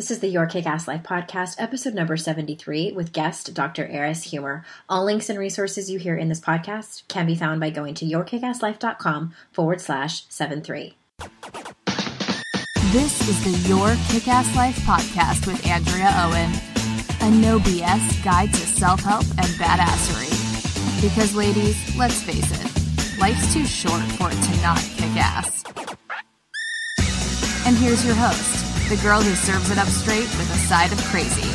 This is the Your Kick Ass Life podcast, episode number 73, with guest Dr. Eris Huemer. All links and resources you hear in this podcast can be found by going to yourkickasslife.com forward slash 73. This is the Your Kick Ass Life podcast with Andrea Owen, a no BS guide to self help and badassery. Because, ladies, let's face it, life's too short for it to not kick ass. And here's your host the girl who serves it up straight with a side of crazy,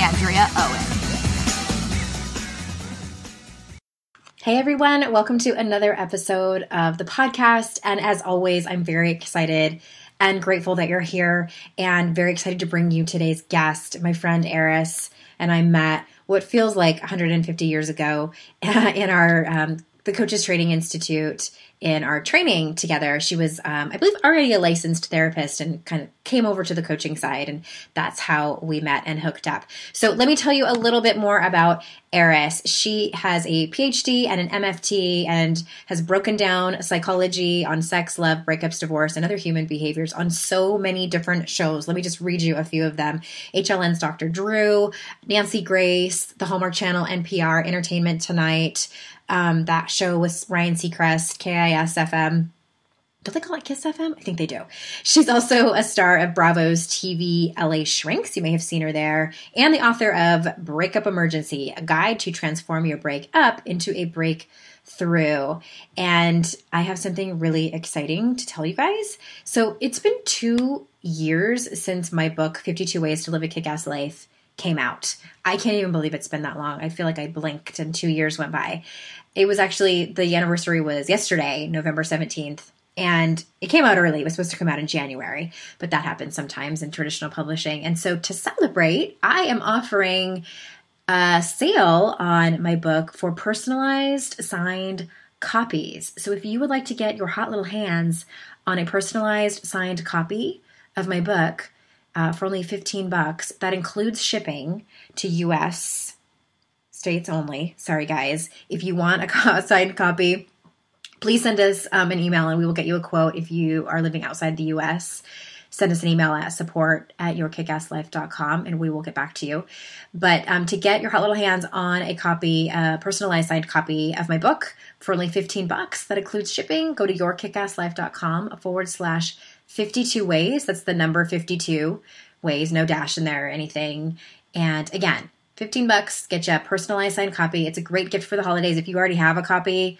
Andrea Owen. Hey everyone, welcome to another episode of the podcast. And as always, I'm very excited and grateful that you're here and very excited to bring you today's guest, my friend Eris. And I met what feels like 150 years ago in our um, the Coaches Training Institute in our training together. She was, um, I believe, already a licensed therapist and kind of came over to the coaching side. And that's how we met and hooked up. So let me tell you a little bit more about Eris. She has a PhD and an MFT and has broken down psychology on sex, love, breakups, divorce, and other human behaviors on so many different shows. Let me just read you a few of them HLN's Dr. Drew, Nancy Grace, the Hallmark Channel, NPR, Entertainment Tonight. Um, that show with Ryan Seacrest, KIS FM. Do they call it Kiss FM? I think they do. She's also a star of Bravo's TV LA Shrinks. You may have seen her there. And the author of Breakup Emergency, a guide to transform your breakup into a breakthrough. And I have something really exciting to tell you guys. So it's been two years since my book, 52 Ways to Live a Kick Ass Life, came out. I can't even believe it's been that long. I feel like I blinked and two years went by. It was actually the anniversary was yesterday, November 17th. And it came out early. It was supposed to come out in January, but that happens sometimes in traditional publishing. And so to celebrate, I am offering a sale on my book for personalized signed copies. So if you would like to get your hot little hands on a personalized signed copy of my book uh, for only 15 bucks, that includes shipping to US states only. Sorry, guys. If you want a signed copy, please send us um, an email and we will get you a quote if you are living outside the US. Send us an email at support at yourkickasslife.com and we will get back to you. But um, to get your hot little hands on a copy, a personalized signed copy of my book for only 15 bucks, that includes shipping, go to yourkickasslife.com forward slash 52 ways. That's the number 52 ways, no dash in there or anything. And again, 15 bucks, get you a personalized signed copy. It's a great gift for the holidays. If you already have a copy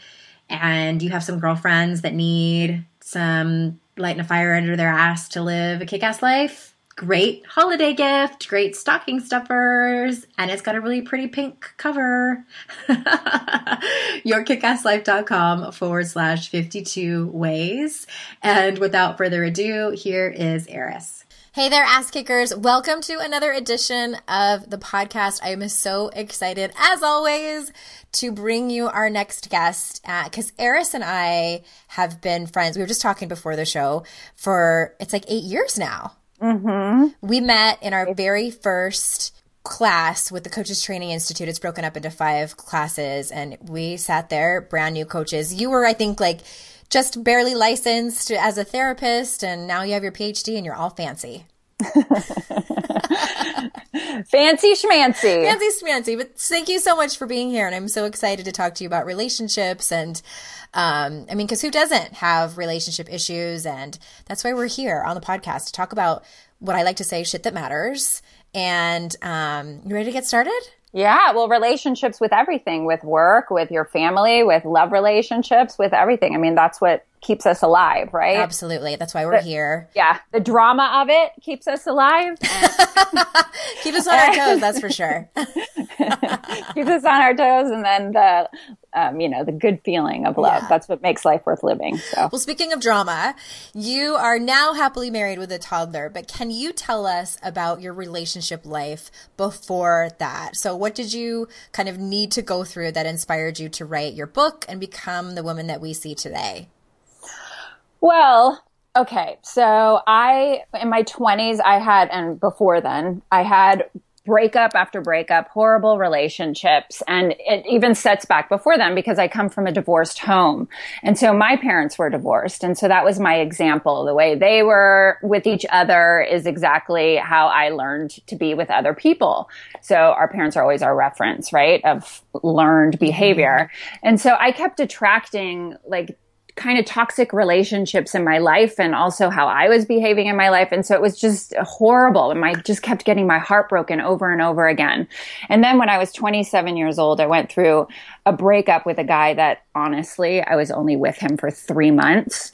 and you have some girlfriends that need some lighting a fire under their ass to live a kick ass life, great holiday gift, great stocking stuffers, and it's got a really pretty pink cover. YourKickAssLife.com forward slash 52 ways. And without further ado, here is Eris. Hey there, ass kickers. Welcome to another edition of the podcast. I am so excited, as always, to bring you our next guest. Because uh, Eris and I have been friends. We were just talking before the show for it's like eight years now. Mm-hmm. We met in our very first class with the Coaches Training Institute. It's broken up into five classes, and we sat there, brand new coaches. You were, I think, like just barely licensed as a therapist and now you have your PhD and you're all fancy. fancy schmancy. Fancy schmancy. But thank you so much for being here. And I'm so excited to talk to you about relationships. And um, I mean, because who doesn't have relationship issues? And that's why we're here on the podcast to talk about what I like to say shit that matters. And um, you ready to get started? Yeah, well, relationships with everything, with work, with your family, with love relationships, with everything. I mean, that's what keeps us alive, right? Absolutely. That's why we're the, here. Yeah. The drama of it keeps us alive. Keep us on our toes, that's for sure. keeps us on our toes. And then the, um, you know, the good feeling of love. Yeah. That's what makes life worth living. So. Well, speaking of drama, you are now happily married with a toddler, but can you tell us about your relationship life before that? So what did you kind of need to go through that inspired you to write your book and become the woman that we see today? Well, okay. So I, in my 20s, I had, and before then, I had breakup after breakup, horrible relationships, and it even sets back before them because I come from a divorced home. And so my parents were divorced. And so that was my example. The way they were with each other is exactly how I learned to be with other people. So our parents are always our reference, right? Of learned behavior. Mm-hmm. And so I kept attracting like kind of toxic relationships in my life and also how I was behaving in my life. And so it was just horrible. And I just kept getting my heart broken over and over again. And then when I was 27 years old, I went through a breakup with a guy that honestly, I was only with him for three months.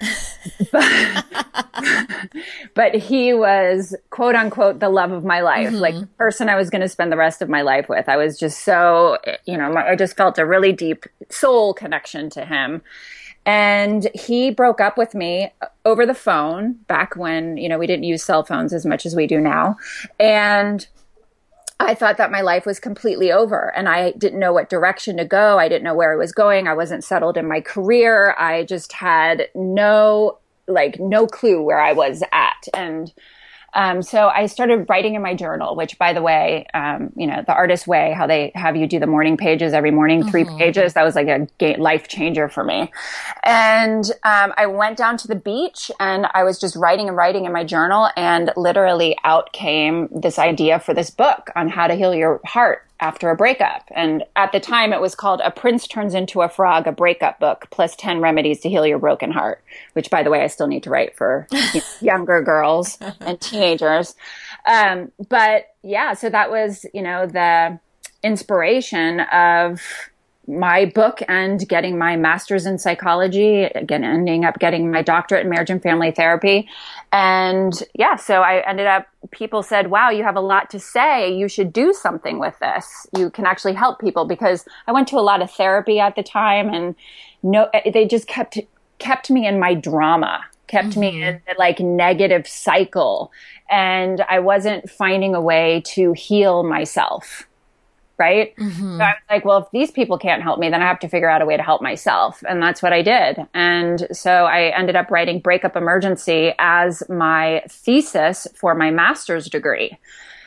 but, but he was quote unquote the love of my life, mm-hmm. like the person I was going to spend the rest of my life with. I was just so, you know, I just felt a really deep soul connection to him and he broke up with me over the phone back when you know we didn't use cell phones as much as we do now and I thought that my life was completely over and I didn't know what direction to go. I didn't know where I was going. I wasn't settled in my career. I just had no, like, no clue where I was at. And um, so I started writing in my journal, which, by the way, um, you know, the artist way, how they have you do the morning pages every morning, mm-hmm. 3 pages, that was like a life changer for me. And um, I went down to the beach and I was just writing and writing in my journal, and literally out came this idea for this book on how to heal your heart after a breakup. And at the time, it was called A Prince Turns Into a Frog, a breakup book, plus 10 remedies to heal your broken heart, which, by the way, I still need to write for younger girls and teenagers. Um, but yeah, so that was, you know, the inspiration of my book and getting my master's in psychology, again, ending up getting my doctorate in marriage and family therapy. And yeah, so I ended up, people said, wow, you have a lot to say. You should do something with this. You can actually help people because I went to a lot of therapy at the time and no, they just kept, kept me in my drama, kept mm-hmm. me in the like negative cycle. And I wasn't finding a way to heal myself right? Mm-hmm. So I was like, well, if these people can't help me, then I have to figure out a way to help myself. And that's what I did. And so I ended up writing Breakup Emergency as my thesis for my master's degree.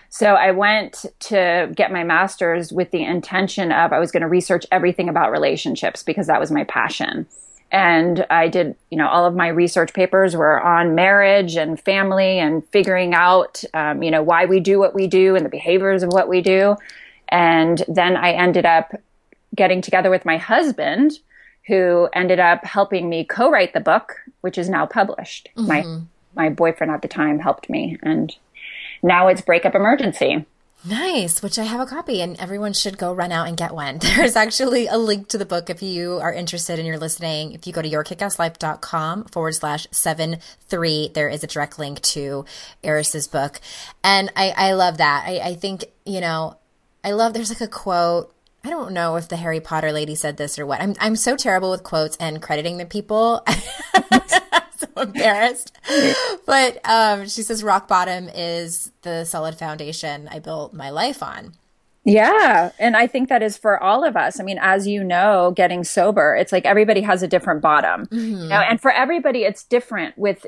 So I went to get my master's with the intention of I was going to research everything about relationships because that was my passion. And I did, you know, all of my research papers were on marriage and family and figuring out, um, you know, why we do what we do and the behaviors of what we do. And then I ended up getting together with my husband, who ended up helping me co-write the book, which is now published. Mm-hmm. My my boyfriend at the time helped me, and now it's Breakup Emergency. Nice, which I have a copy, and everyone should go run out and get one. There's actually a link to the book if you are interested and you're listening. If you go to yourkickasslife.com forward slash seven three, there is a direct link to Eris's book. And I, I love that. I, I think, you know, I love there's like a quote. I don't know if the Harry Potter lady said this or what. I'm I'm so terrible with quotes and crediting the people. so embarrassed. But um, she says rock bottom is the solid foundation I built my life on. Yeah. And I think that is for all of us. I mean, as you know, getting sober, it's like everybody has a different bottom. Mm-hmm. You know, and for everybody, it's different with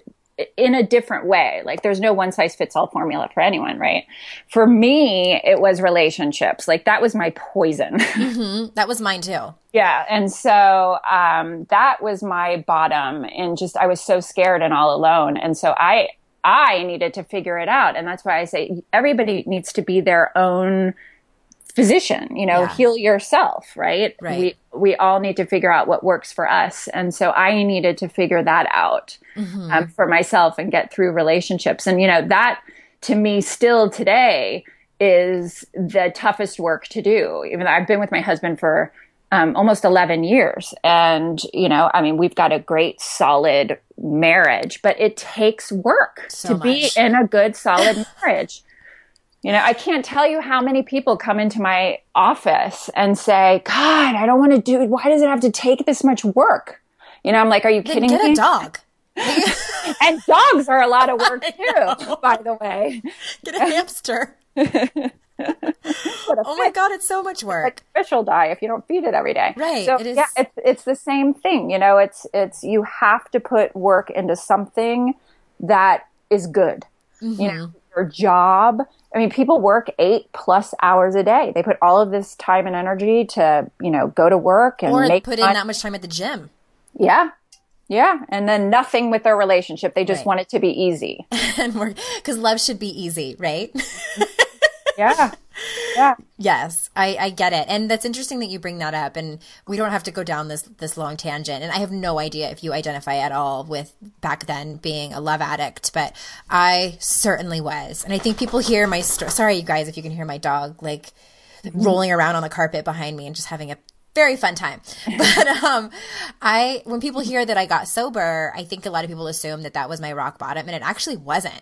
in a different way. Like there's no one size fits all formula for anyone, right? For me, it was relationships. Like that was my poison. Mm-hmm. That was mine too. Yeah. And so, um, that was my bottom and just, I was so scared and all alone. And so I, I needed to figure it out. And that's why I say everybody needs to be their own physician, you know, yeah. heal yourself, right? Right. We, we all need to figure out what works for us. And so I needed to figure that out mm-hmm. um, for myself and get through relationships. And, you know, that to me still today is the toughest work to do. Even though I've been with my husband for um, almost 11 years. And, you know, I mean, we've got a great, solid marriage, but it takes work so to much. be in a good, solid marriage. You know, I can't tell you how many people come into my office and say, God, I don't want to do, why does it have to take this much work? You know, I'm like, are you then kidding get me? Get a dog. and dogs are a lot of work too, by the way. Get a hamster. oh my god, it's so much work. Like fish will die if you don't feed it every day. Right. So yeah, it's it's the same thing. You know, it's it's you have to put work into something that is good. Mm-hmm. You know, your job. I mean, people work eight plus hours a day. They put all of this time and energy to, you know, go to work and or make put in that much time at the gym. Yeah. Yeah. And then nothing with their relationship. They just right. want it to be easy. and cause love should be easy, right? yeah. Yeah. Yes, I, I get it. And that's interesting that you bring that up. And we don't have to go down this, this long tangent. And I have no idea if you identify at all with back then being a love addict, but I certainly was. And I think people hear my story. Sorry, you guys, if you can hear my dog like rolling around on the carpet behind me and just having a very fun time. But um, I when people hear that I got sober, I think a lot of people assume that that was my rock bottom, and it actually wasn't.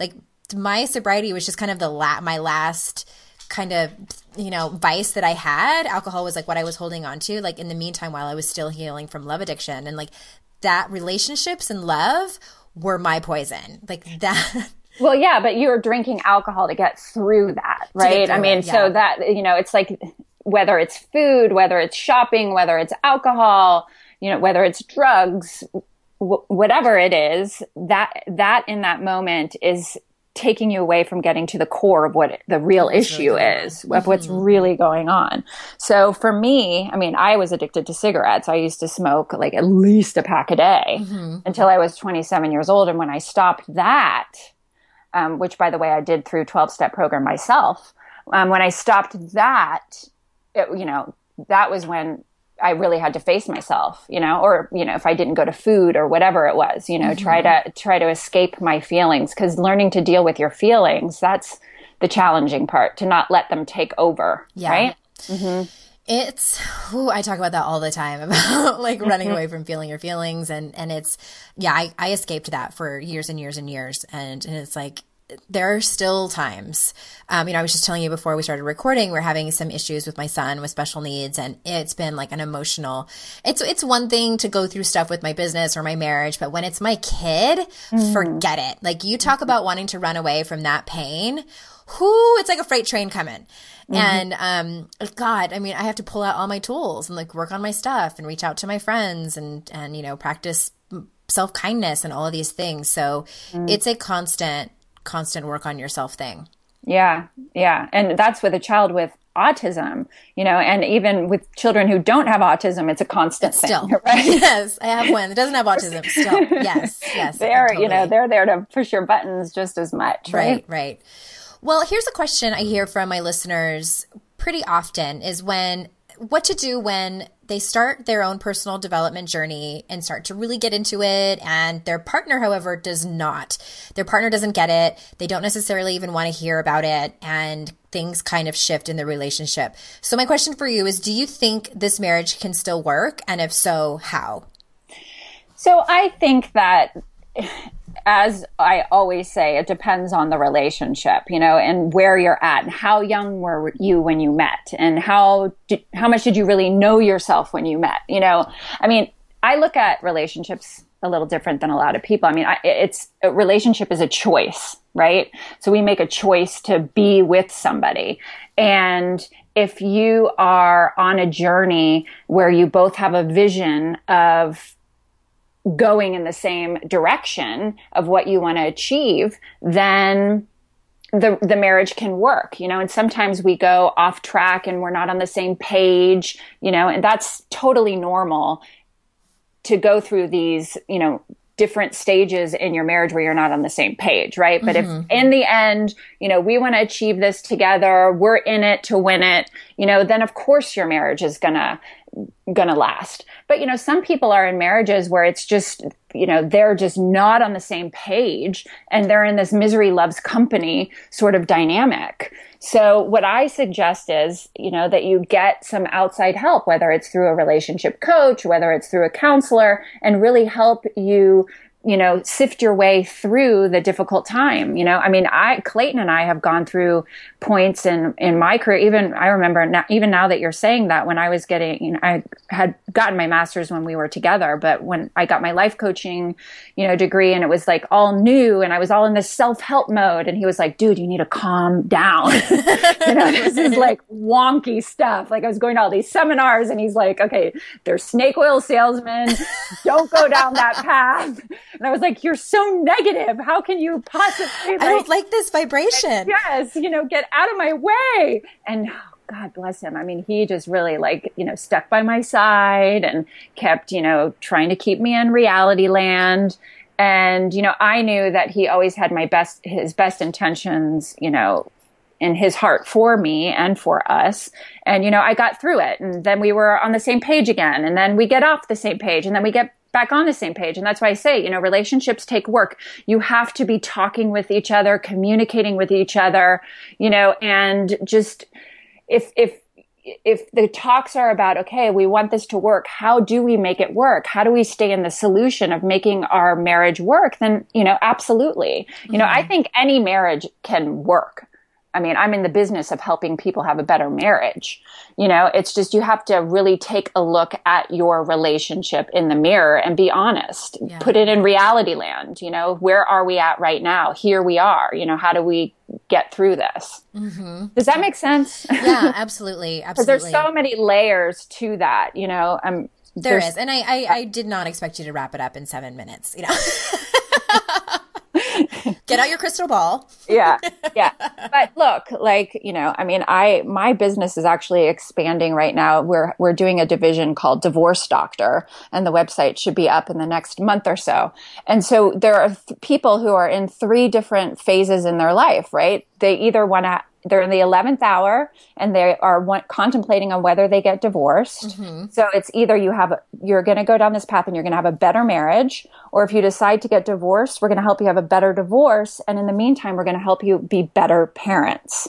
Like my sobriety was just kind of the la- my last kind of you know vice that I had. Alcohol was like what I was holding on to. Like in the meantime, while I was still healing from love addiction, and like that relationships and love were my poison. Like that. Well, yeah, but you were drinking alcohol to get through that, right? Through I mean, it, yeah. so that, you know, it's like whether it's food, whether it's shopping, whether it's alcohol, you know, whether it's drugs, w- whatever it is, that, that in that moment is taking you away from getting to the core of what the real issue is, of what's mm-hmm. really going on. So for me, I mean, I was addicted to cigarettes. I used to smoke like at least a pack a day mm-hmm. until I was 27 years old. And when I stopped that, um, which by the way, I did through 12 step program myself. Um, when I stopped that, it, you know, that was when I really had to face myself, you know, or, you know, if I didn't go to food or whatever it was, you know, mm-hmm. try to, try to escape my feelings. Cause learning to deal with your feelings, that's the challenging part to not let them take over. Yeah. Right. Mm-hmm. It's, ooh, I talk about that all the time about like running mm-hmm. away from feeling your feelings. And, and it's, yeah, I, I escaped that for years and years and years. And, and it's like, there are still times. Um, you know, I was just telling you before we started recording, we're having some issues with my son with special needs, and it's been like an emotional. It's it's one thing to go through stuff with my business or my marriage, but when it's my kid, mm. forget it. Like you talk about wanting to run away from that pain. Whoo, it's like a freight train coming. Mm-hmm. And um, God, I mean, I have to pull out all my tools and like work on my stuff and reach out to my friends and and you know practice self kindness and all of these things. So mm. it's a constant constant work on yourself thing. Yeah, yeah. And that's with a child with autism, you know, and even with children who don't have autism, it's a constant still, thing, right? Yes, I have one that doesn't have autism. Still, yes, yes. They're, totally. you know, they're there to push your buttons just as much, right? Right, right. Well, here's a question I hear from my listeners pretty often: is when what to do when they start their own personal development journey and start to really get into it. And their partner however does not. Their partner doesn't get it. They don't necessarily even want to hear about it. And things kind of shift in the relationship. So my question for you is do you think this marriage can still work? And if so how? So i think that as I always say, it depends on the relationship, you know, and where you're at and how young were you when you met and how, did, how much did you really know yourself when you met? You know, I mean, I look at relationships a little different than a lot of people. I mean, I, it's a relationship is a choice, right? So we make a choice to be with somebody. And if you are on a journey where you both have a vision of going in the same direction of what you want to achieve, then the the marriage can work, you know, and sometimes we go off track and we're not on the same page, you know, and that's totally normal to go through these, you know, different stages in your marriage where you're not on the same page, right? But mm-hmm. if in the end, you know, we want to achieve this together, we're in it to win it, you know, then of course your marriage is gonna gonna last. But you know, some people are in marriages where it's just, you know, they're just not on the same page and they're in this misery loves company sort of dynamic. So what I suggest is, you know, that you get some outside help, whether it's through a relationship coach, whether it's through a counselor and really help you you know, sift your way through the difficult time. You know, I mean, I, Clayton and I have gone through points in, in my career. Even I remember now, even now that you're saying that when I was getting, you know, I had gotten my master's when we were together, but when I got my life coaching, you know, degree and it was like all new and I was all in this self help mode. And he was like, dude, you need to calm down. you know, this is like wonky stuff. Like I was going to all these seminars and he's like, okay, they're snake oil salesmen. Don't go down that path And I was like, you're so negative. How can you possibly? Like, I don't like this vibration. yes, you know, get out of my way. And oh, God bless him. I mean, he just really like, you know, stuck by my side and kept, you know, trying to keep me in reality land. And, you know, I knew that he always had my best, his best intentions, you know, in his heart for me and for us. And, you know, I got through it. And then we were on the same page again. And then we get off the same page and then we get back on the same page. And that's why I say, you know, relationships take work. You have to be talking with each other, communicating with each other, you know, and just if, if, if the talks are about, okay, we want this to work, how do we make it work? How do we stay in the solution of making our marriage work? Then, you know, absolutely. You know, I mm-hmm. think any marriage can work. I mean, I'm in the business of helping people have a better marriage. You know, it's just you have to really take a look at your relationship in the mirror and be honest. Yeah. Put it in reality land. You know, where are we at right now? Here we are. You know, how do we get through this? Does that make sense? Yeah, absolutely. Absolutely. there's so many layers to that. You know, um, there's- and I, I, I did not expect you to wrap it up in seven minutes. You know, get out your crystal ball. yeah yeah. But look like you know i mean i my business is actually expanding right now. We're we're doing a division called divorce doctor and the website should be up in the next month or so. And so there are th- people who are in three different phases in their life right? They either want to they're in the 11th hour and they are want, contemplating on whether they get divorced. Mm-hmm. So it's either you have, you're going to go down this path and you're going to have a better marriage, or if you decide to get divorced, we're going to help you have a better divorce. And in the meantime, we're going to help you be better parents.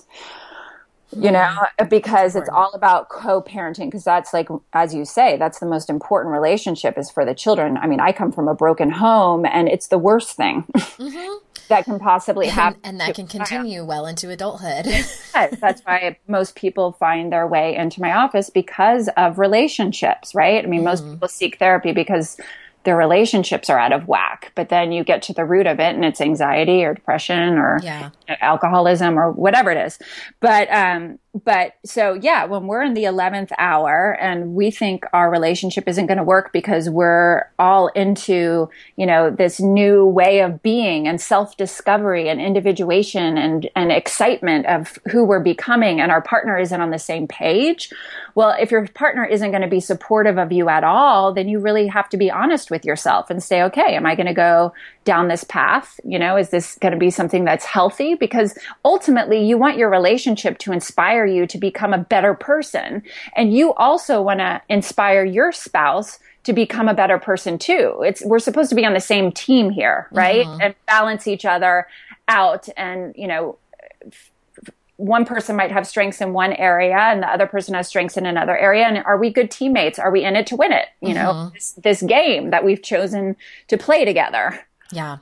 You mm-hmm. know, because it's all about co-parenting because that's like, as you say, that's the most important relationship is for the children. I mean, I come from a broken home and it's the worst thing mm-hmm. That can possibly happen. and that can continue well into adulthood. Yes, that's why most people find their way into my office because of relationships, right? I mean, most Mm-hmm. people seek therapy because their relationships are out of whack, but then you get to the root of it and it's anxiety or depression or Yeah. alcoholism or whatever it is. But, um, but so yeah, when we're in the 11th hour and we think our relationship isn't going to work because we're all into, you know, this new way of being and self discovery and individuation and, and excitement of who we're becoming and our partner isn't on the same page. Well, if your partner isn't going to be supportive of you at all, then you really have to be honest with yourself and say, okay, am I going to go down this path? You know, is this going to be something that's healthy? Because ultimately you want your relationship to inspire you to become a better person. And you also want to inspire your spouse to become a better person too. It's, we're supposed to be on the same team here, right? Mm-hmm. And balance each other out and, you know, one person might have strengths in one area and the other person has strengths in another area and are we good teammates are we in it to win it you know mm-hmm. this, this game that we've chosen to play together Yeah.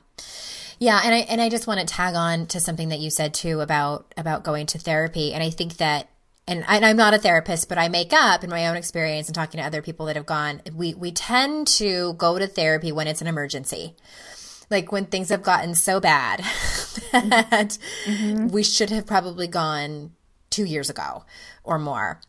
Yeah, and I and I just want to tag on to something that you said too about about going to therapy, and I think that and, and I'm not a therapist, but I make up in my own experience and talking to other people that have gone. We we tend to go to therapy when it's an emergency, like when things have gotten so bad that mm-hmm. Mm-hmm. we should have probably gone two years ago or more.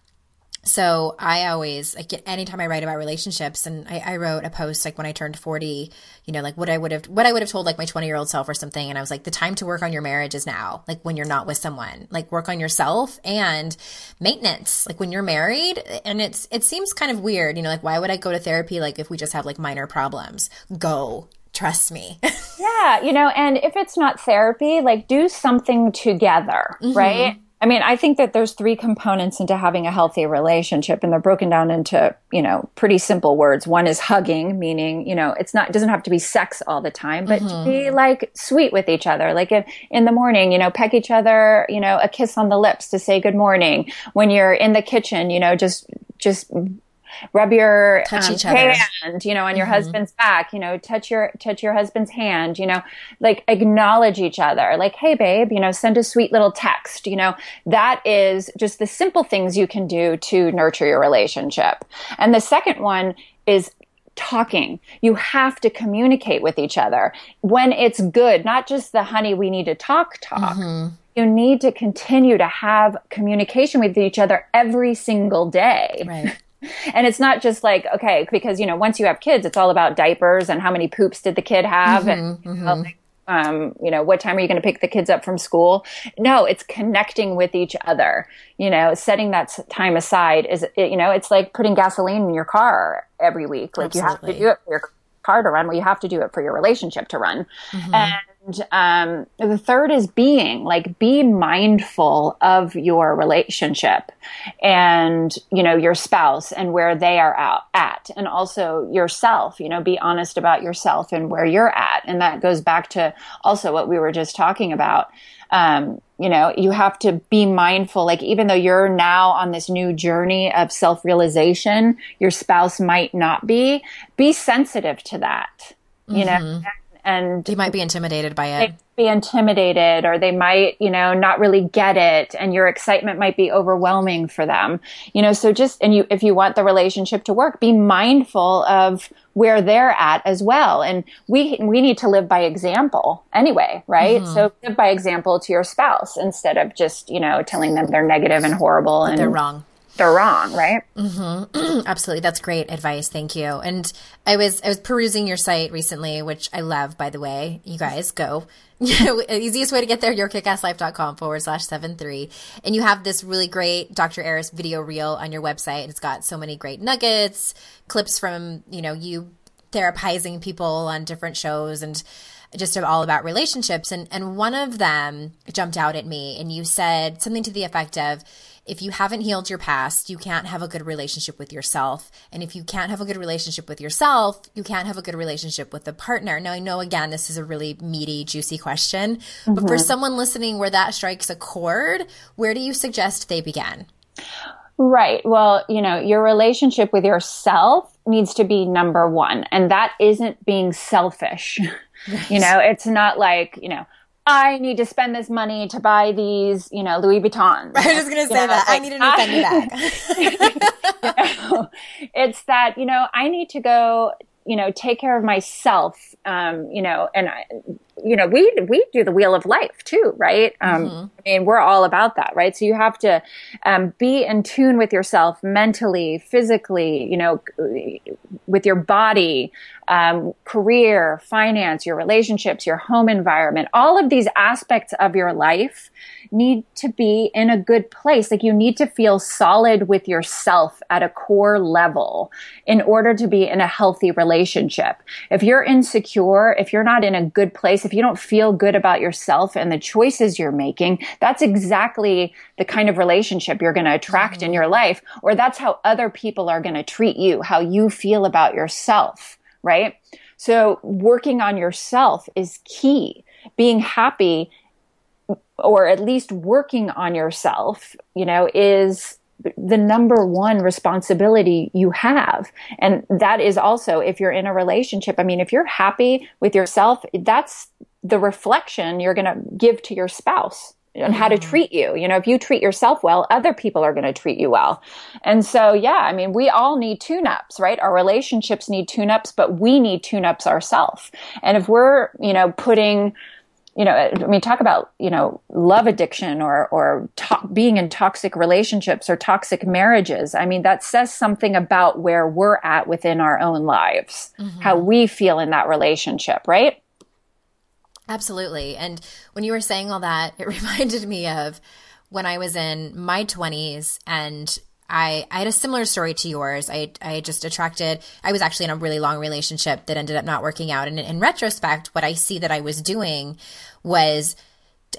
So I always like anytime I write about relationships, and I, I wrote a post like when I turned forty, you know, like what I would have what I would have told like my twenty year old self or something, and I was like, the time to work on your marriage is now. Like when you're not with someone, like work on yourself and maintenance. Like when you're married, and it's it seems kind of weird, you know, like why would I go to therapy? Like if we just have like minor problems, go. Trust me. yeah you know and if it's not therapy like do something together mm-hmm. right I mean, I think that there's three components into having a healthy relationship, and they're broken down into, you know, pretty simple words. One is hugging, meaning, you know, it's not, it doesn't have to be sex all the time, but to be mm-hmm. like sweet with each other. Like in, in the morning, you know, peck each other, you know, a kiss on the lips to say good morning. When you're in the kitchen, you know, just, just rub your Touch um, each other. hand, you know, on your husband's back, you know, touch your, touch your husband's hand, you know, like acknowledge each other. Like, hey, babe, you know, send a sweet little text, you know, that is just the simple things you can do to nurture your relationship. And the second one is talking. You have to communicate with each other when it's good, not just the honey, we need to talk, talk. You need to continue to have communication with each other every single day. Right. And it's not just like okay because you know once you have kids it's all about diapers and how many poops did the kid have mm-hmm, and mm-hmm. um, you know what time are you going to pick the kids up from school no it's connecting with each other you know setting that time aside is you know it's like putting gasoline in your car every week like Absolutely. you have to do it for your car to run well you have to do it for your relationship to run mm-hmm. and um, the third is being like be mindful of your relationship and you know your spouse and where they are out at. And also yourself you know be honest about yourself and where you're at. And that goes back to also what we were just talking about. Um, you know you have to be mindful like even though you're now on this new journey of self-realization your spouse might not be be sensitive to that you mm-hmm. And they might be intimidated by it. be intimidated or they might you know not really get it and your excitement might be overwhelming for them. You know so just and you if you want the relationship to work be mindful of where they're at as well. And we we need to live by example anyway right? Mm-hmm. so live by example to your spouse instead of just you know telling them they're negative and horrible and they're wrong they're wrong, right? Mm-hmm. Absolutely, that's great advice. Thank you. And I was I was perusing your site recently, which I love, by the way. You guys go. Easiest way to get there, yourkickasslife.com forward slash seven three. And you have this really great Dr. Eris video reel on your website. It's got so many great nuggets, clips from, you know, you therapizing people on different shows and just all about relationships. And and one of them jumped out at me and you said something to the effect of if you haven't healed your past, you can't have a good relationship with yourself. And if you can't have a good relationship with yourself, you can't have a good relationship with the partner. Now, I know again, this is a really meaty, juicy question, mm-hmm. but for mm-hmm. someone listening where that strikes a chord, where do you suggest they begin? Right. Well, you know, your relationship with yourself needs to be number one. And that isn't being selfish. Right. You know, it's not like, you know, I need to spend this money to buy these, you know, Louis Vuitton. I was just going to say know, that. Like, I need a new Fendi bag. you know, it's that, you know, I need to go, you know, take care of myself, um, you know, and I, you know, we, we do the wheel of life too, right? Um, mm-hmm. I mean, we're all about that, right? So you have to, um, be in tune with yourself mentally, physically, you know, with your body, um, career, finance, your relationships, your home environment, all of these aspects of your life need to be in a good place. Like you need to feel solid with yourself at a core level in order to be in a healthy relationship. If you're insecure, if you're not in a good place, if you don't feel good about yourself and the choices you're making, that's exactly the kind of relationship you're going to attract mm-hmm. in your life, or that's how other people are going to treat you, how you feel about yourself, right? So working on yourself is key. Being happy or at least working on yourself, you know, is the number one responsibility you have. And that is also if you're in a relationship. I mean, if you're happy with yourself, that's the reflection you're going to give to your spouse and how to treat you. You know, if you treat yourself well, other people are going to treat you well. And so, yeah, I mean, we all need tune ups, right? Our relationships need tune ups, but we need tune ups ourselves. And if we're, you know, putting, you know, I mean, talk about, you know, love addiction or, or to- being in toxic relationships or toxic marriages. I mean, that says something about where we're at within our own lives, mm-hmm. how we feel in that relationship, right? Absolutely. And when you were saying all that, it reminded me of when I was in my 20s and I, I had a similar story to yours. I, I just attracted, I was actually in a really long relationship that ended up not working out. And in retrospect, what I see that I was doing was,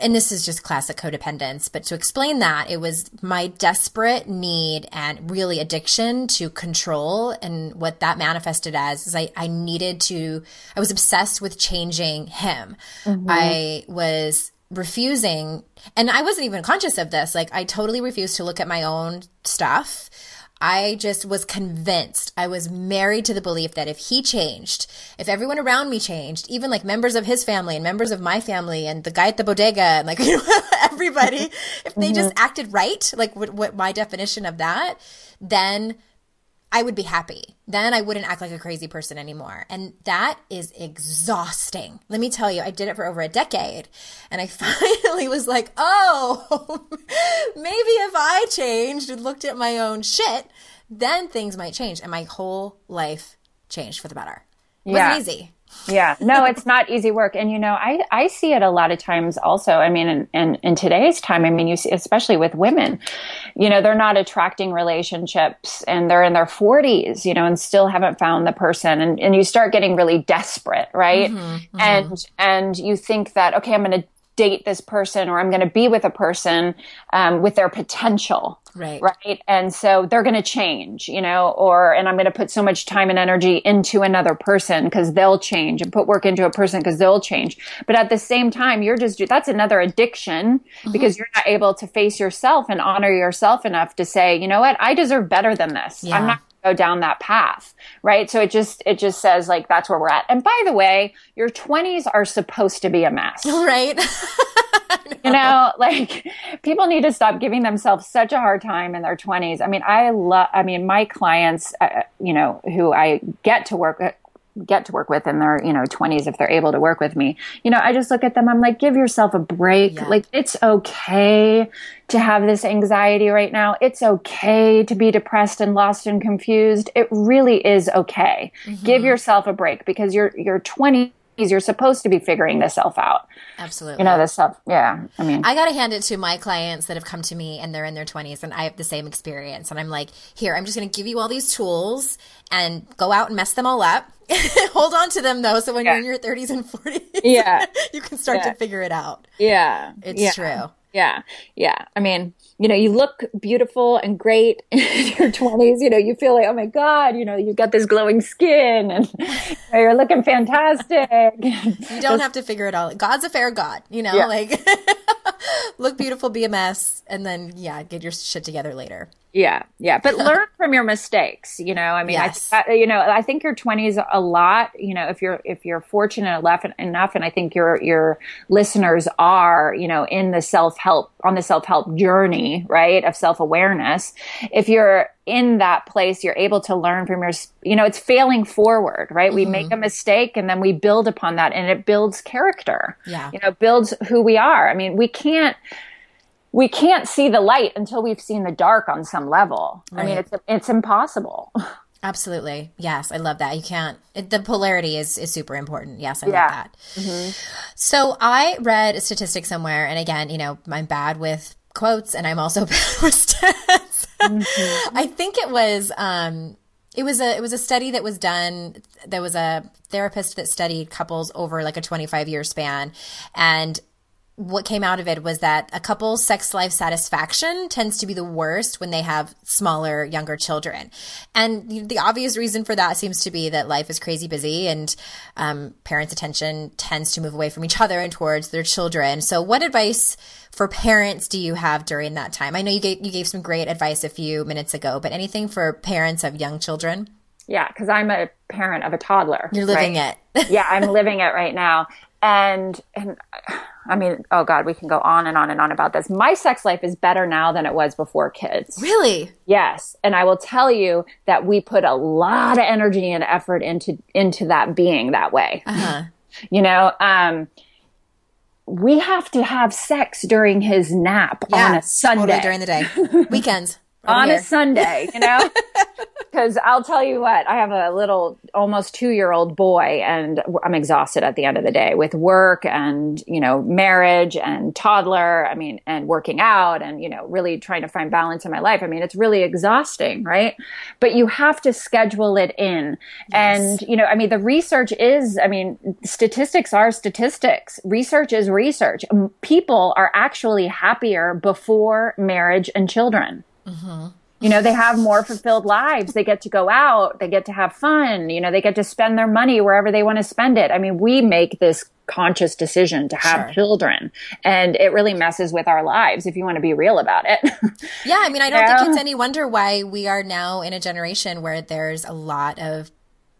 and this is just classic codependence, but to explain that, it was my desperate need and really addiction to control. And what that manifested as is I, I needed to, I was obsessed with changing him. Mm-hmm. I was refusing and I wasn't even conscious of this. Like I totally refused to look at my own stuff. I just was convinced. I was married to the belief that if he changed, if everyone around me changed, even like members of his family and members of my family and the guy at the bodega and like everybody, if they mm-hmm. just acted right, like what, what my definition of that, then I would be happy. Then I wouldn't act like a crazy person anymore. And that is exhausting. Let me tell you, I did it for over a decade. And I finally was like, oh, maybe if I changed and looked at my own shit, then things might change. And my whole life changed for the better. It Yeah. wasn't easy. Yeah. No it's not easy work. And you know i i see it a lot of times also. I mean in, in in today's time i mean you see especially with women you know they're not attracting relationships and they're in their 40s you know and still haven't found the person. And and you start getting really desperate right? And and you think that okay i'm going to date this person or i'm going to be with a person um, with their potential Right. right? And so they're going to change you know or and i'm going to put so much time and energy into another person because they'll change and put work into a person because they'll change. But at the same time you're just that's another addiction mm-hmm. because you're not able to face yourself and honor yourself enough to say you know what? I deserve better than this. Yeah. i'm not go down that path. Right? So it just it just says like that's where we're at. And by the way your 20s are supposed to be a mess. Right. you know like people need to stop giving themselves such a hard time in their 20s i mean i love i mean my clients uh, you know who i get to work get to work with in their you know 20s if they're able to work with me you know i just look at them i'm like give yourself a break. Yeah. like it's okay to have this anxiety right now. It's okay to be depressed and lost and confused. It really is okay. Give yourself a break because you're you're 20s you're supposed to be figuring this self out Absolutely. you know this stuff yeah i mean I got to hand it to my clients that have come to me and they're in their 20s and I have the same experience. And I'm like, here, I'm just going to give you all these tools and go out and mess them all up. Hold on to them though. So when you're in your 30s and 40s, Yeah. you can start Yeah. to figure it out. Yeah. It's yeah. true. Yeah. Yeah. I mean, you know, you look beautiful and great in your 20s. You know, you feel like, oh my God, you know, you've got this glowing skin and you you're looking fantastic. You don't have to figure it all. God's a fair God, you know, Yeah. like look beautiful, be a mess, and then, yeah, get your shit together later. Yeah, yeah, but learn from your mistakes. You know, I mean, Yes. I, you know, I think your twenties a lot. You know, if you're if you're fortunate enough, enough, and I think your your listeners are, you know, in the self help on the self help journey, right, of self awareness. If you're in that place, you're able to learn from your, you know, it's failing forward, right? We make mm-hmm. a mistake and then we build upon that, and it builds character. Yeah. you know, builds who we are. I mean, we can't we can't see the light until we've seen the dark on some level. I mean, it's it's impossible. Absolutely. Yes, I love that. You can't, it, the polarity is, is super important. Yes, I Yeah. love that. So I read a statistic somewhere, and again, you know, I'm bad with quotes and I'm also bad with stats. I think it was, um, it was a it was a study that was done. There was a therapist that studied couples over like a 25 year span, and what came out of it was that a couple's sex life satisfaction tends to be the worst when they have smaller, younger children. And the- obvious reason for that seems to be that life is crazy busy and um, parents' attention tends to move away from each other and towards their children. So, what advice for parents do you have during that time? I know you gave, you gave some great advice a few minutes ago, but anything for parents of young children? yeah, because I'm a parent of a toddler. You're living right? it. yeah, I'm living it right now. And and I mean, oh God, we can go on and on and on about this. My sex life is better now than it was before kids. really? Yes, and I will tell you that we put a lot of energy and effort into into that being that way. Uh-huh. You know, um we have to have sex during his nap on a Sunday. Totally during the day. Weekends. On here. a Sunday, you know? Because I'll tell you what, I have a little, almost two year old boy, and I'm exhausted at the end of the day with work and, you know, marriage and toddler. I mean, and working out and, you know, really trying to find balance in my life. I mean, it's really exhausting, right? But you have to schedule it in. And, you know, I mean, the research is, I mean, statistics are statistics. Research is research. People are actually happier before marriage and children Mm-hmm. you know, they have more fulfilled lives. They get to go out. They get to have fun. You know, they get to spend their money wherever they want to spend it. I mean, we make this conscious decision to have Sure. children and it really messes with our lives if you want to be real about it. Yeah, I mean, I don't Yeah. think it's any wonder why we are now in a generation where there's a lot of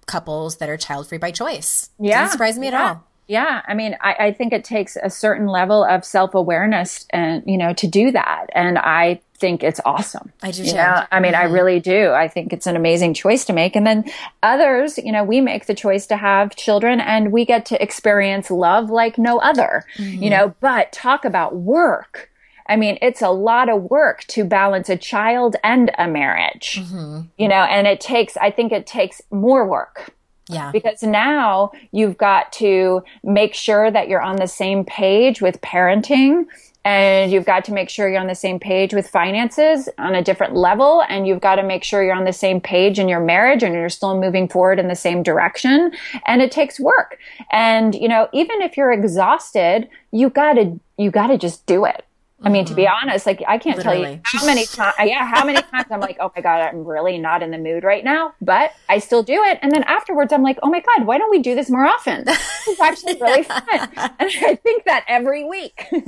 couples that are child free by choice. Yeah. Doesn't surprise me at all. Yeah, I mean, I, I think it takes a certain level of self awareness and you know to do that, and I think it's awesome. I do You too. know? I mean, I mm-hmm. really do. I think it's an amazing choice to make. And then others, you know, we make the choice to have children, and we get to experience love like no other. You mm-hmm. know, but talk about work. I mean, it's a lot of work to balance a child and a marriage, mm-hmm. you know, and it takes, I think it takes more work Yeah. because now you've got to make sure that you're on the same page with parenting and you've got to make sure you're on the same page with finances on a different level. And you've got to make sure you're on the same page in your marriage and you're still moving forward in the same direction. And it takes work. And you know even if you're exhausted you got to you got to just do it I mean, to be mm-hmm. honest, like I can't tell you how many times, yeah, how many times I'm like, oh my God, I'm really not in the mood right now, but I still do it. And then afterwards, I'm like, oh my God, why don't we do this more often? This is actually really fun. And I think that every week. you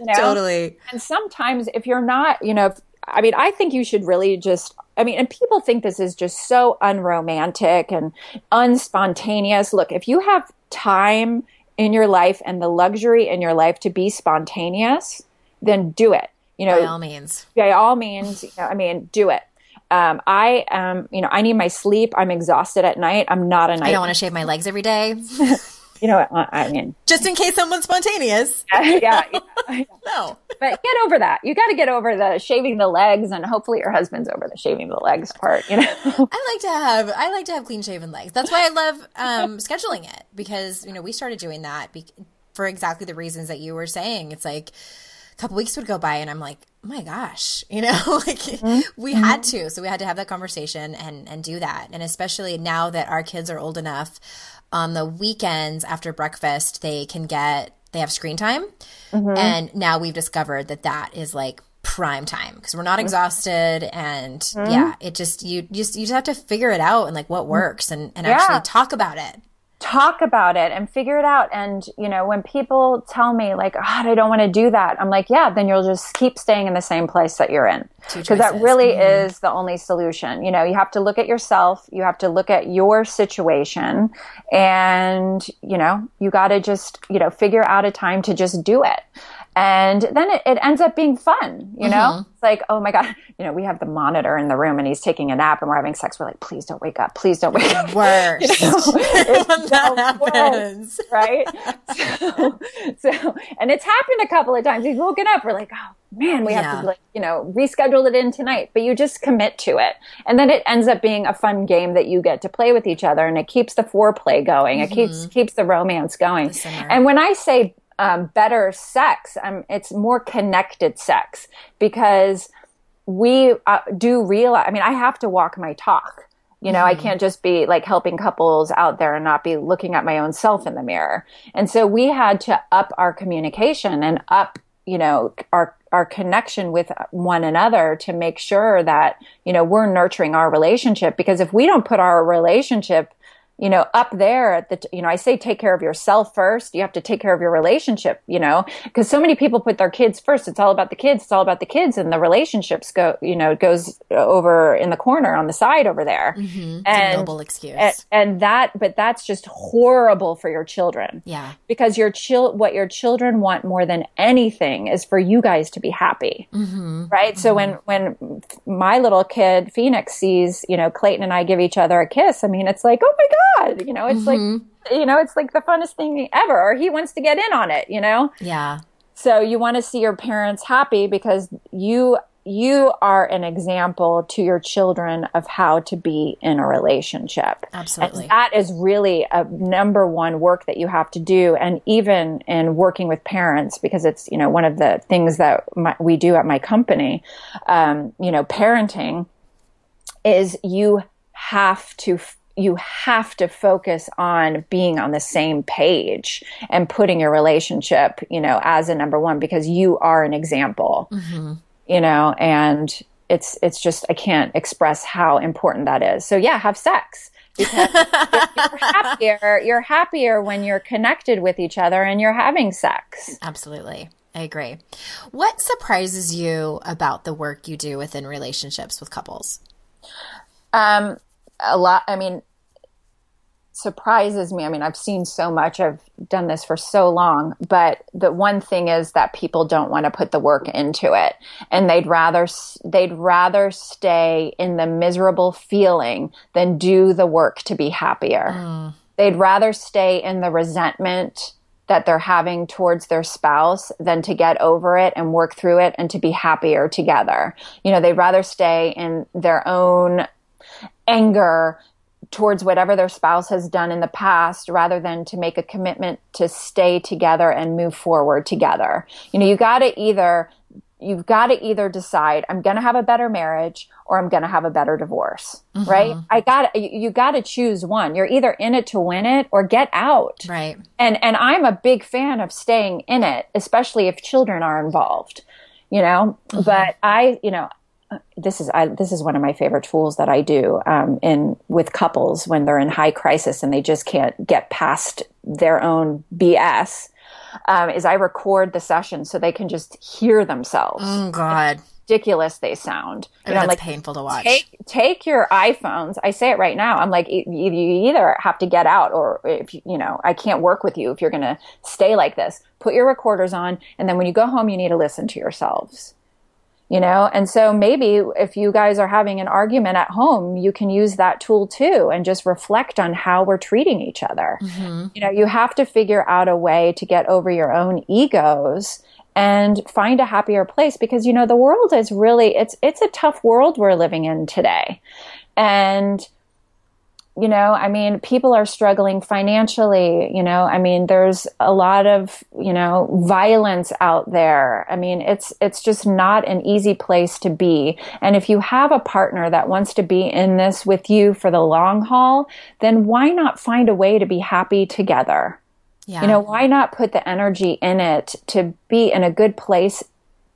know? Totally. And sometimes if you're not, you know, if, I mean, I think you should really just, I mean, and people think this is just so unromantic and unspontaneous. Look, if you have time in your life and the luxury in your life to be spontaneous, then do it. You know, By all means. by all means, you know, I mean, do it. Um, I am, you know, I need my sleep. I'm exhausted at night. I'm not a night. I don't want to shave my legs every day, you know, I I mean, just in case someone's spontaneous. yeah, yeah. No. but get over that. You got to get over the shaving the legs, and hopefully your husband's over the shaving the legs part. You know, I like to have I like to have clean shaven legs. That's why I love um, scheduling it because you know we started doing that be- for exactly the reasons that you were saying. It's like a couple weeks would go by and I'm like, oh my gosh, you know, like mm-hmm. we had mm-hmm. to, so we had to have that conversation and and do that. And especially now that our kids are old enough, on the weekends after breakfast they can get they have screen time, mm-hmm. and now we've discovered that that is like prime time because we're not exhausted and yeah it just you just you just have to figure it out and like what works and, and actually talk about it talk about it and figure it out. And you know, when people tell me like, "Oh, I don't want to do that," I'm like, "Yeah, then you'll just keep staying in the same place that you're in." Because that really mm-hmm. is the only solution. You know, you have to look at yourself. You have to look at your situation, and you know, you got to just you know figure out a time to just do it. And then it, it ends up being fun, you know? Mm-hmm. It's like, oh my God, you know, we have the monitor in the room and he's taking a nap and we're having sex. We're like, please don't wake up. Please don't wake up. when that the worst, happens right? So, so, and it's happened a couple of times. He's woken up. We're like, oh man, we have Yeah. to like, you know, reschedule it in tonight. But you just commit to it, and then it ends up being a fun game that you get to play with each other, and it keeps the foreplay going. It keeps mm-hmm. keeps the romance going. And when I say um, better sex, um, it's more connected sex because we uh, do realize. I mean, I have to walk my talk. You know, I can't just be like helping couples out there and not be looking at my own self in the mirror. And so we had to up our communication and up, you know, our our connection with one another to make sure that, you know, we're nurturing our relationship because if we don't put our relationship you know, up there at the, t- you know, I say take care of yourself first. You have to take care of your relationship, you know, because so many people put their kids first. It's all about the kids. It's all about the kids and the relationships go, you know, goes uh, over in the corner on the side over there. Mm-hmm. a And, noble excuse and, and that, but that's just horrible for your children yeah because your chil- what your children want more than anything is for you guys to be happy mm-hmm. right so when mm-hmm. when my little kid phoenix sees you know clayton and i give each other a kiss i mean it's like oh my god you know it's like you know it's like the funnest thing ever or he wants to get in on it you know yeah so you want to see your parents happy because you you are an example to your children of how to be in a relationship. Absolutely. And that is really a number one work that you have to do. And even in working with parents, because it's, you know, one of the things that my, we do at my company, um, you know, parenting is you have to you have to focus on being on the same page and putting your relationship, you know, as a number one because you are an example, you know, and it's it's just I can't express how important that is. So yeah, have sex because you're happier. You're happier when you're connected with each other and you're having sex. Absolutely. I agree. What surprises you about the work you do within relationships with couples? Um, a lot. I mean, surprises me. I mean, I've seen so much. I've done this for so long, but the one thing is that people don't want to put the work into it, and they'd rather they'd rather stay in the miserable feeling than do the work to be happier. Mm. They'd rather stay in the resentment that they're having towards their spouse than to get over it and work through it and to be happier together. You know, they'd rather stay in their own anger towards whatever their spouse has done in the past rather than to make a commitment to stay together and move forward together. You know, you got to either you've got to either decide I'm going to have a better marriage or I'm going to have a better divorce, mm-hmm. right? I got you, you got to choose one. You're either in it to win it or get out. Right. And and I'm a big fan of staying in it, especially if children are involved. You know, mm-hmm. but I, you know, this is I, this is one of my favorite tools that I do um, in with couples when they're in high crisis and they just can't get past their own BS. Um, is I record the session so they can just hear themselves. Oh God. Ridiculous they sound. You know, like, painful to watch. Take, take your iPhones. I say it right now. I'm like, you either have to get out, or if you know, I can't work with you if you're going to stay like this. Put your recorders on, and then when you go home, you need to listen to yourselves you know? And so maybe if you guys are having an argument at home you can use that tool too and just reflect on how we're treating each other. Mm-hmm. you know you have to figure out a way to get over your own egos and find a happier place because you know the world is really it's it's a tough world we're living in today. And you know i mean people are struggling financially you know i mean there's a lot of you know violence out there. I mean it's it's just not an easy place to be. And if you have a partner that wants to be in this with you for the long haul then why not find a way to be happy together? Yeah. you know why not put the energy in it to be in a good place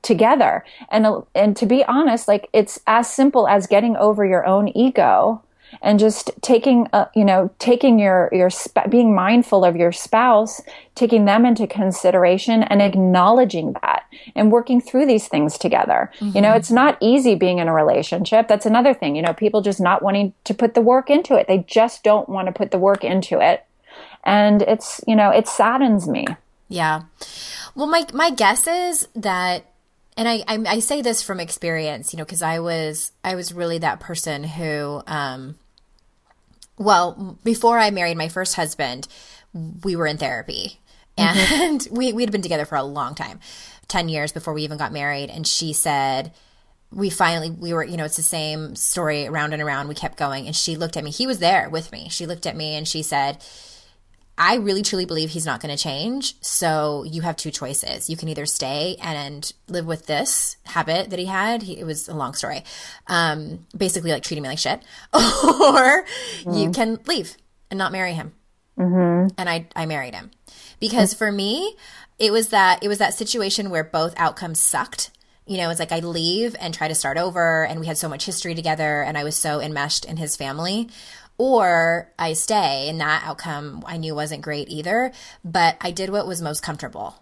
together? And and to be honest like it's as simple as getting over your own ego and just taking uh, you know taking your your sp- being mindful of your spouse taking them into consideration and acknowledging that and working through these things together. Mm-hmm. you know mm-hmm. it's not easy being in a relationship. That's another thing. You know people just not wanting to put the work into it. They just don't want to put the work into it. And it's you know it saddens me. Yeah. Well my my guess is that and I, I, I say this from experience, you know, because I was I was really that person who, um, well, before I married my first husband, we were in therapy, mm-hmm. and mm-hmm. we we'd been together for a long time, ten years before we even got married. And she said, we finally we were you know it's the same story around and around. We kept going, and she looked at me. He was there with me. She looked at me and she said I really truly believe he's not going to change. So you have two choices. You can either stay and live with this habit that he had. He, it was a long story. Um, basically like treating me like shit or mm-hmm. you can leave and not marry him. Mm-hmm. And I, I married him because for me, it was that, it was that situation where both outcomes sucked you know, it's like I leave and try to start over, and we had so much history together, and I was so enmeshed in his family or I stay. And that outcome I knew wasn't great either, but I did what was most comfortable.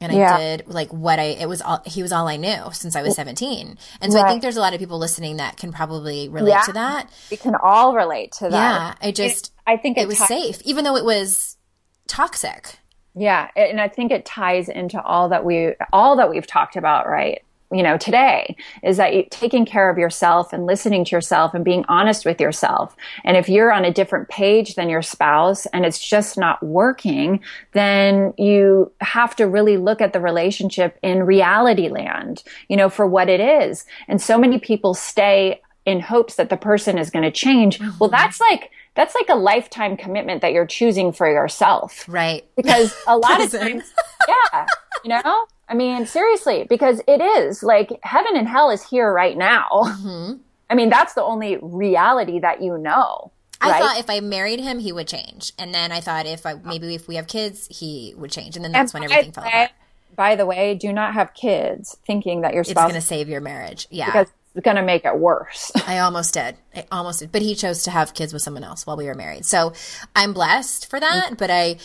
And I did like what I, it was all, he was all I knew since I was 17. And so right. I think there's a lot of people listening that can probably relate yeah. to that. We can all relate to that. Yeah. I just, it, I think it, it was t- safe, even though it was toxic. Yeah. And I think it ties into all that we, all that we've talked about, right? You know, today is that taking care of yourself and listening to yourself and being honest with yourself. And if you're on a different page than your spouse and it's just not working, then you have to really look at the relationship in reality land, you know, for what it is. And so many people stay in hopes that the person is going to change. Mm-hmm. Well, that's like, that's like a lifetime commitment that you're choosing for yourself. Right. Because a lot of times, yeah, you know, I mean, seriously, because it is like heaven and hell is here right now. Mm-hmm. I mean, that's the only reality that you know. Right? I thought if I married him, he would change, and then I thought if I maybe if we have kids, he would change, and then that's and when everything fell apart. By the way, do not have kids thinking that your spouse is going to save your marriage. Yeah, because going to make it worse. I almost did. I almost did, but he chose to have kids with someone else while we were married. So I'm blessed for that. Mm-hmm. But I,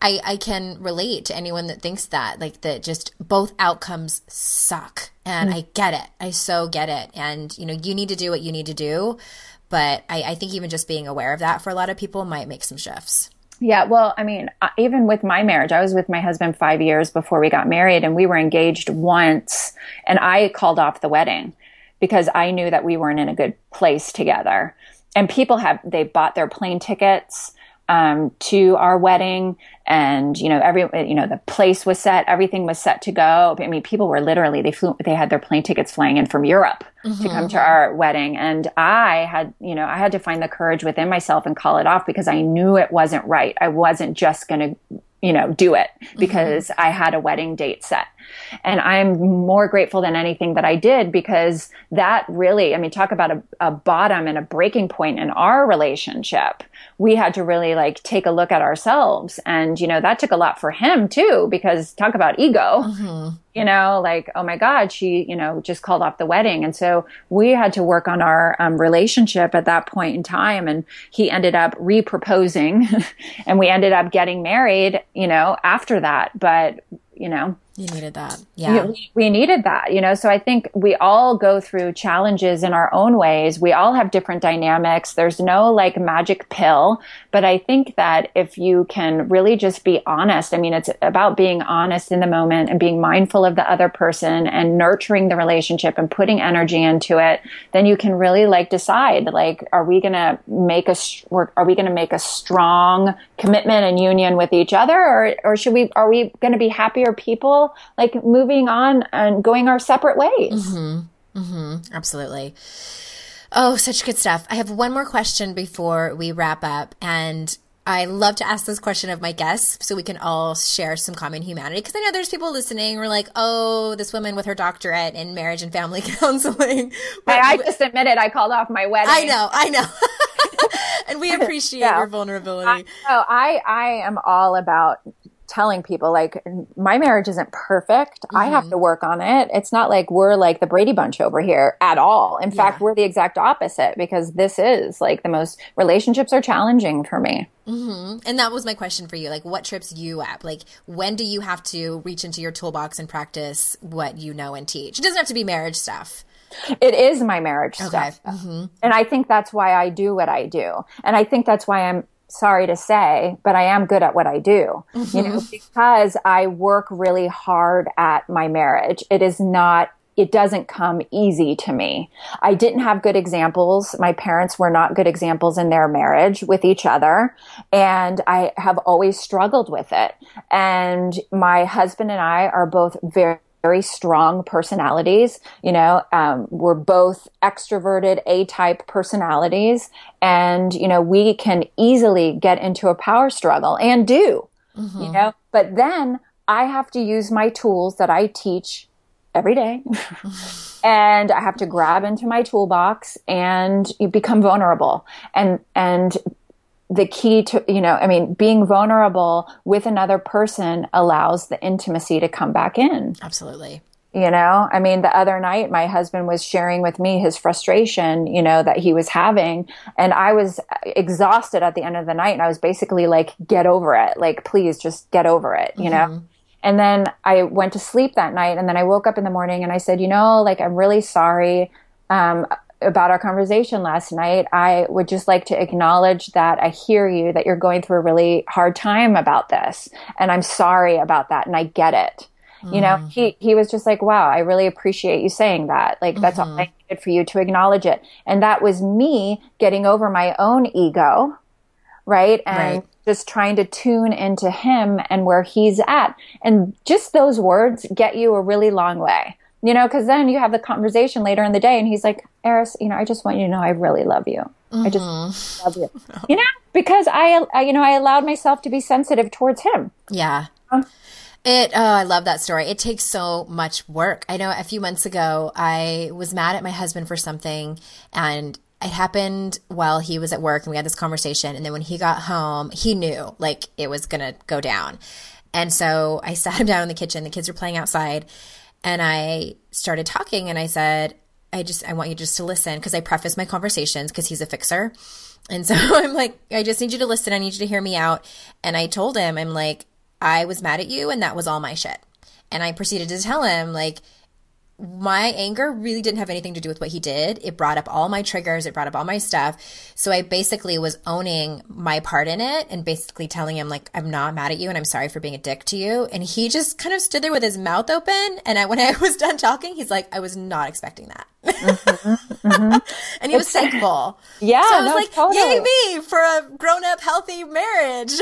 I, I can relate to anyone that thinks that, like that just both outcomes suck. And mm-hmm. I get it. I so get it. And, you know, you need to do what you need to do. But I, I think even just being aware of that for a lot of people might make some shifts. Yeah, well, I mean, uh, even with my marriage, I was with my husband five years before we got married, and we were engaged once, and I called off the wedding because I knew that we weren't in a good place together. And people have, they bought their plane tickets um, to our wedding and you know every you know the place was set everything was set to go i mean people were literally they flew they had their plane tickets flying in from europe mm-hmm. to come to our wedding and i had you know i had to find the courage within myself and call it off because i knew it wasn't right i wasn't just going to you know do it mm-hmm. because mm-hmm. i had a wedding date set and I'm more grateful than anything that I did because that really, I mean, talk about a, a bottom and a breaking point in our relationship. We had to really like take a look at ourselves. And, you know, that took a lot for him too, because talk about ego. Mm-hmm you know, like, oh my God, she, you know, just called off the wedding. And so we had to work on our um, relationship at that point in time. And he ended up reproposing and we ended up getting married, you know, after that. But, you know, you needed that. Yeah. We, we, needed that, you know. So I think we all go through challenges in our own ways. We all have different dynamics. There's no like magic pill. But I think that if you can really just be honest, I mean, it's about being honest in the moment and being mindful of the other person and nurturing the relationship and putting energy into it, then you can really like decide, like, are we going to make a, are we going to make a strong commitment and union with each other or, or should we, are we going to be happier people? Like moving on and going our separate ways. Mm-hmm. Mm-hmm. Absolutely. Oh, such good stuff. I have one more question before we wrap up. And I love to ask this question of my guests so we can all share some common humanity. Because I know there's people listening who are like, oh, this woman with her doctorate in marriage and family counseling. But, I, I just admitted I called off my wedding. I know, I know. and we appreciate yeah. your vulnerability. I, I, I am all about telling people like my marriage isn't perfect. Mm-hmm. I have mm-hmm. to work on it. It's not like we're like the Brady Bunch over here at all. In yeah. fact, we're the exact opposite because this is like the most relationships are challenging for me. Mm-hmm. And that was my question for you. Like, what trips you up? Like, when do you have to reach into your toolbox and practice what you know and teach? It doesn't have to be marriage stuff. It is my marriage okay. stuff. Mm-hmm. And I think that's why I do what I do. And I think that's why I'm sorry to say, but I am good at what I do, mm-hmm. you know, mm-hmm. because I work really hard at my marriage. It is not it doesn't come easy to me. I didn't have good examples. My parents were not good examples in their marriage with each other. And I have always struggled with it. And my husband and I are both very very strong personalities. You know, um, we're both extroverted A type personalities. And, you know, we can easily get into a power struggle and do, mm-hmm. you know, but then I have to use my tools that I teach every day. and I have to grab into my toolbox and you become vulnerable and, and the key to, you know, I mean, being vulnerable with another person allows the intimacy to come back in. Absolutely. You know, I mean, the other night, my husband was sharing with me his frustration, you know, that he was having. And I was exhausted at the end of the night. And I was basically like, get over it. Like, please just get over it, you mm-hmm. know? And then I went to sleep that night. And then I woke up in the morning and I said, you know, like, I'm really sorry. Um, about our conversation last night, I would just like to acknowledge that I hear you, that you're going through a really hard time about this. And I'm sorry about that. And I get it. Mm-hmm. You know, mm-hmm. he, he was just like, wow, I really appreciate you saying that. Like, that's mm-hmm. all I needed for you to acknowledge it. And that was me getting over my own ego. Right. And right. just trying to tune into him and where he's at. And just those words get you a really long way you know, because then you have the conversation later in the day, and he's like, Eris, you know, I just want you to know I really love you. Mm-hmm. I just mm-hmm. love you. You know, because I, I, you know, I allowed myself to be sensitive towards him. Yeah. Um, it, oh, I love that story. It takes so much work. I know a few months ago, I was mad at my husband for something, and it happened while he was at work, and we had this conversation. And then when he got home, he knew like it was going to go down. And so I sat him down in the kitchen. The kids were playing outside and I started talking and I said, I just, I want you just to listen because I preface my conversations because he's a fixer. And so I'm like, I just need you to listen. I need you to hear me out. And I told him, I'm like, I was mad at you and that was all my shit. And I proceeded to tell him, like, my anger really didn't have anything to do with what he did. It brought up all my triggers, it brought up all my stuff. So I basically was owning my part in it and basically telling him like I'm not mad at you and I'm sorry for being a dick to you. And he just kind of stood there with his mouth open and I, when I was done talking, he's like I was not expecting that. Mm-hmm, mm-hmm. and he was thankful. Yeah. So I was no, like, totally. yay me for a grown up, healthy marriage.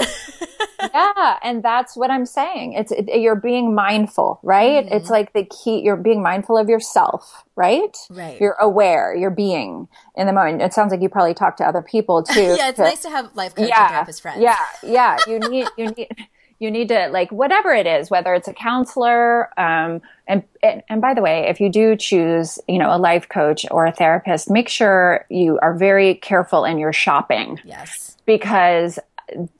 yeah. And that's what I'm saying. It's, it, you're being mindful, right? Mm-hmm. It's like the key, you're being mindful of yourself, right? Right. You're aware, you're being in the moment. It sounds like you probably talk to other people too. yeah. It's to, nice to have life coach yeah, therapist friends. Yeah. Yeah. You need, you need, you need to like whatever it is whether it's a counselor um, and, and, and by the way if you do choose you know a life coach or a therapist make sure you are very careful in your shopping. Yes. Because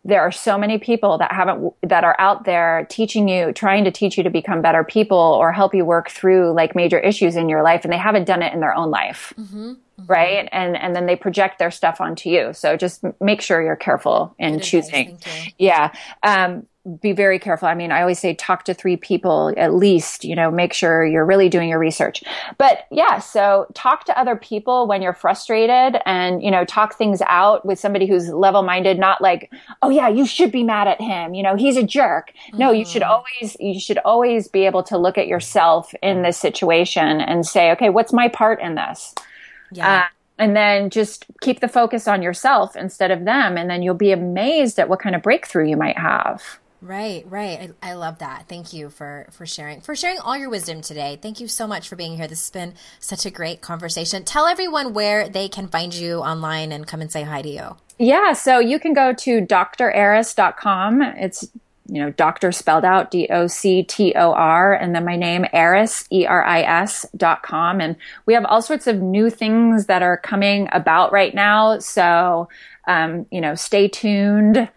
there are so many people that haven't that are out there teaching you trying to teach you to become better people or help you work through like major issues in your life and they haven't done it in their own life. Mm-hmm, mm-hmm. right? And and then they project their stuff onto you. So just make sure you're careful in Good choosing. Yeah. Um, be very careful. I mean, I always say talk to three people at least, you know, make sure you're really doing your research. But yeah, so talk to other people when you're frustrated and, you know, talk things out with somebody who's level minded, not like, oh yeah, you should be mad at him. You know, he's a jerk. Mm-hmm. No, you should mm-hmm. always, you should always be able to look at yourself in this situation and say, okay, what's my part in this? Yeah. Uh, and then just keep the focus on yourself instead of them. And then you'll be amazed at what kind of breakthrough you might have. Right, right. I, I, love that. Thank you for for sharing for sharing all your wisdom today. Thank you so much for being here. This has been such a great conversation. Tell everyone where they can find you online and come and say hi to you. Yeah, so you can go to doctoreris.com. It's you know, doctor spelled out D O C T O R, and then my name, Eris, E R I S dot com. And we have all sorts of new things that are coming about right now. So, um, you know, stay tuned.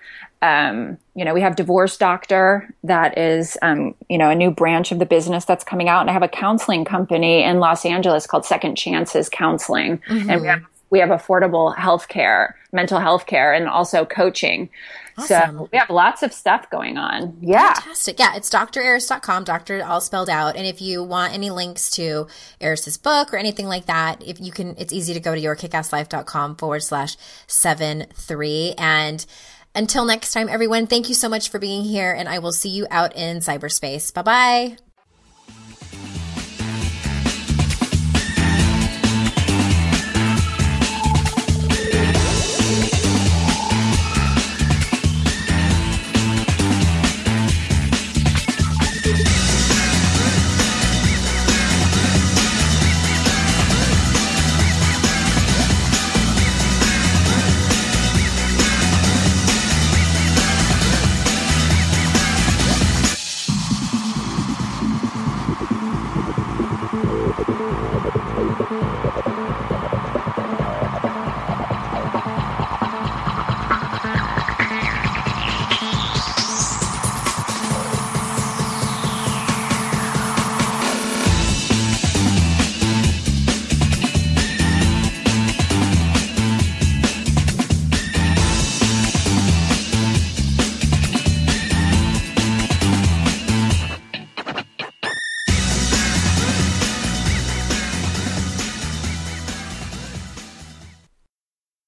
Um, you know, we have Divorce Doctor that is, um, you know, a new branch of the business that's coming out. And I have a counseling company in Los Angeles called Second Chances Counseling. Mm-hmm. And we have, we have affordable health care, mental health care, and also coaching. Awesome. So we have lots of stuff going on. Yeah. Fantastic. Yeah. It's doctoreris.com, doctor all spelled out. And if you want any links to Eris's book or anything like that, if you can, it's easy to go to yourkickasslife.com forward slash seven three. And until next time, everyone, thank you so much for being here, and I will see you out in cyberspace. Bye bye.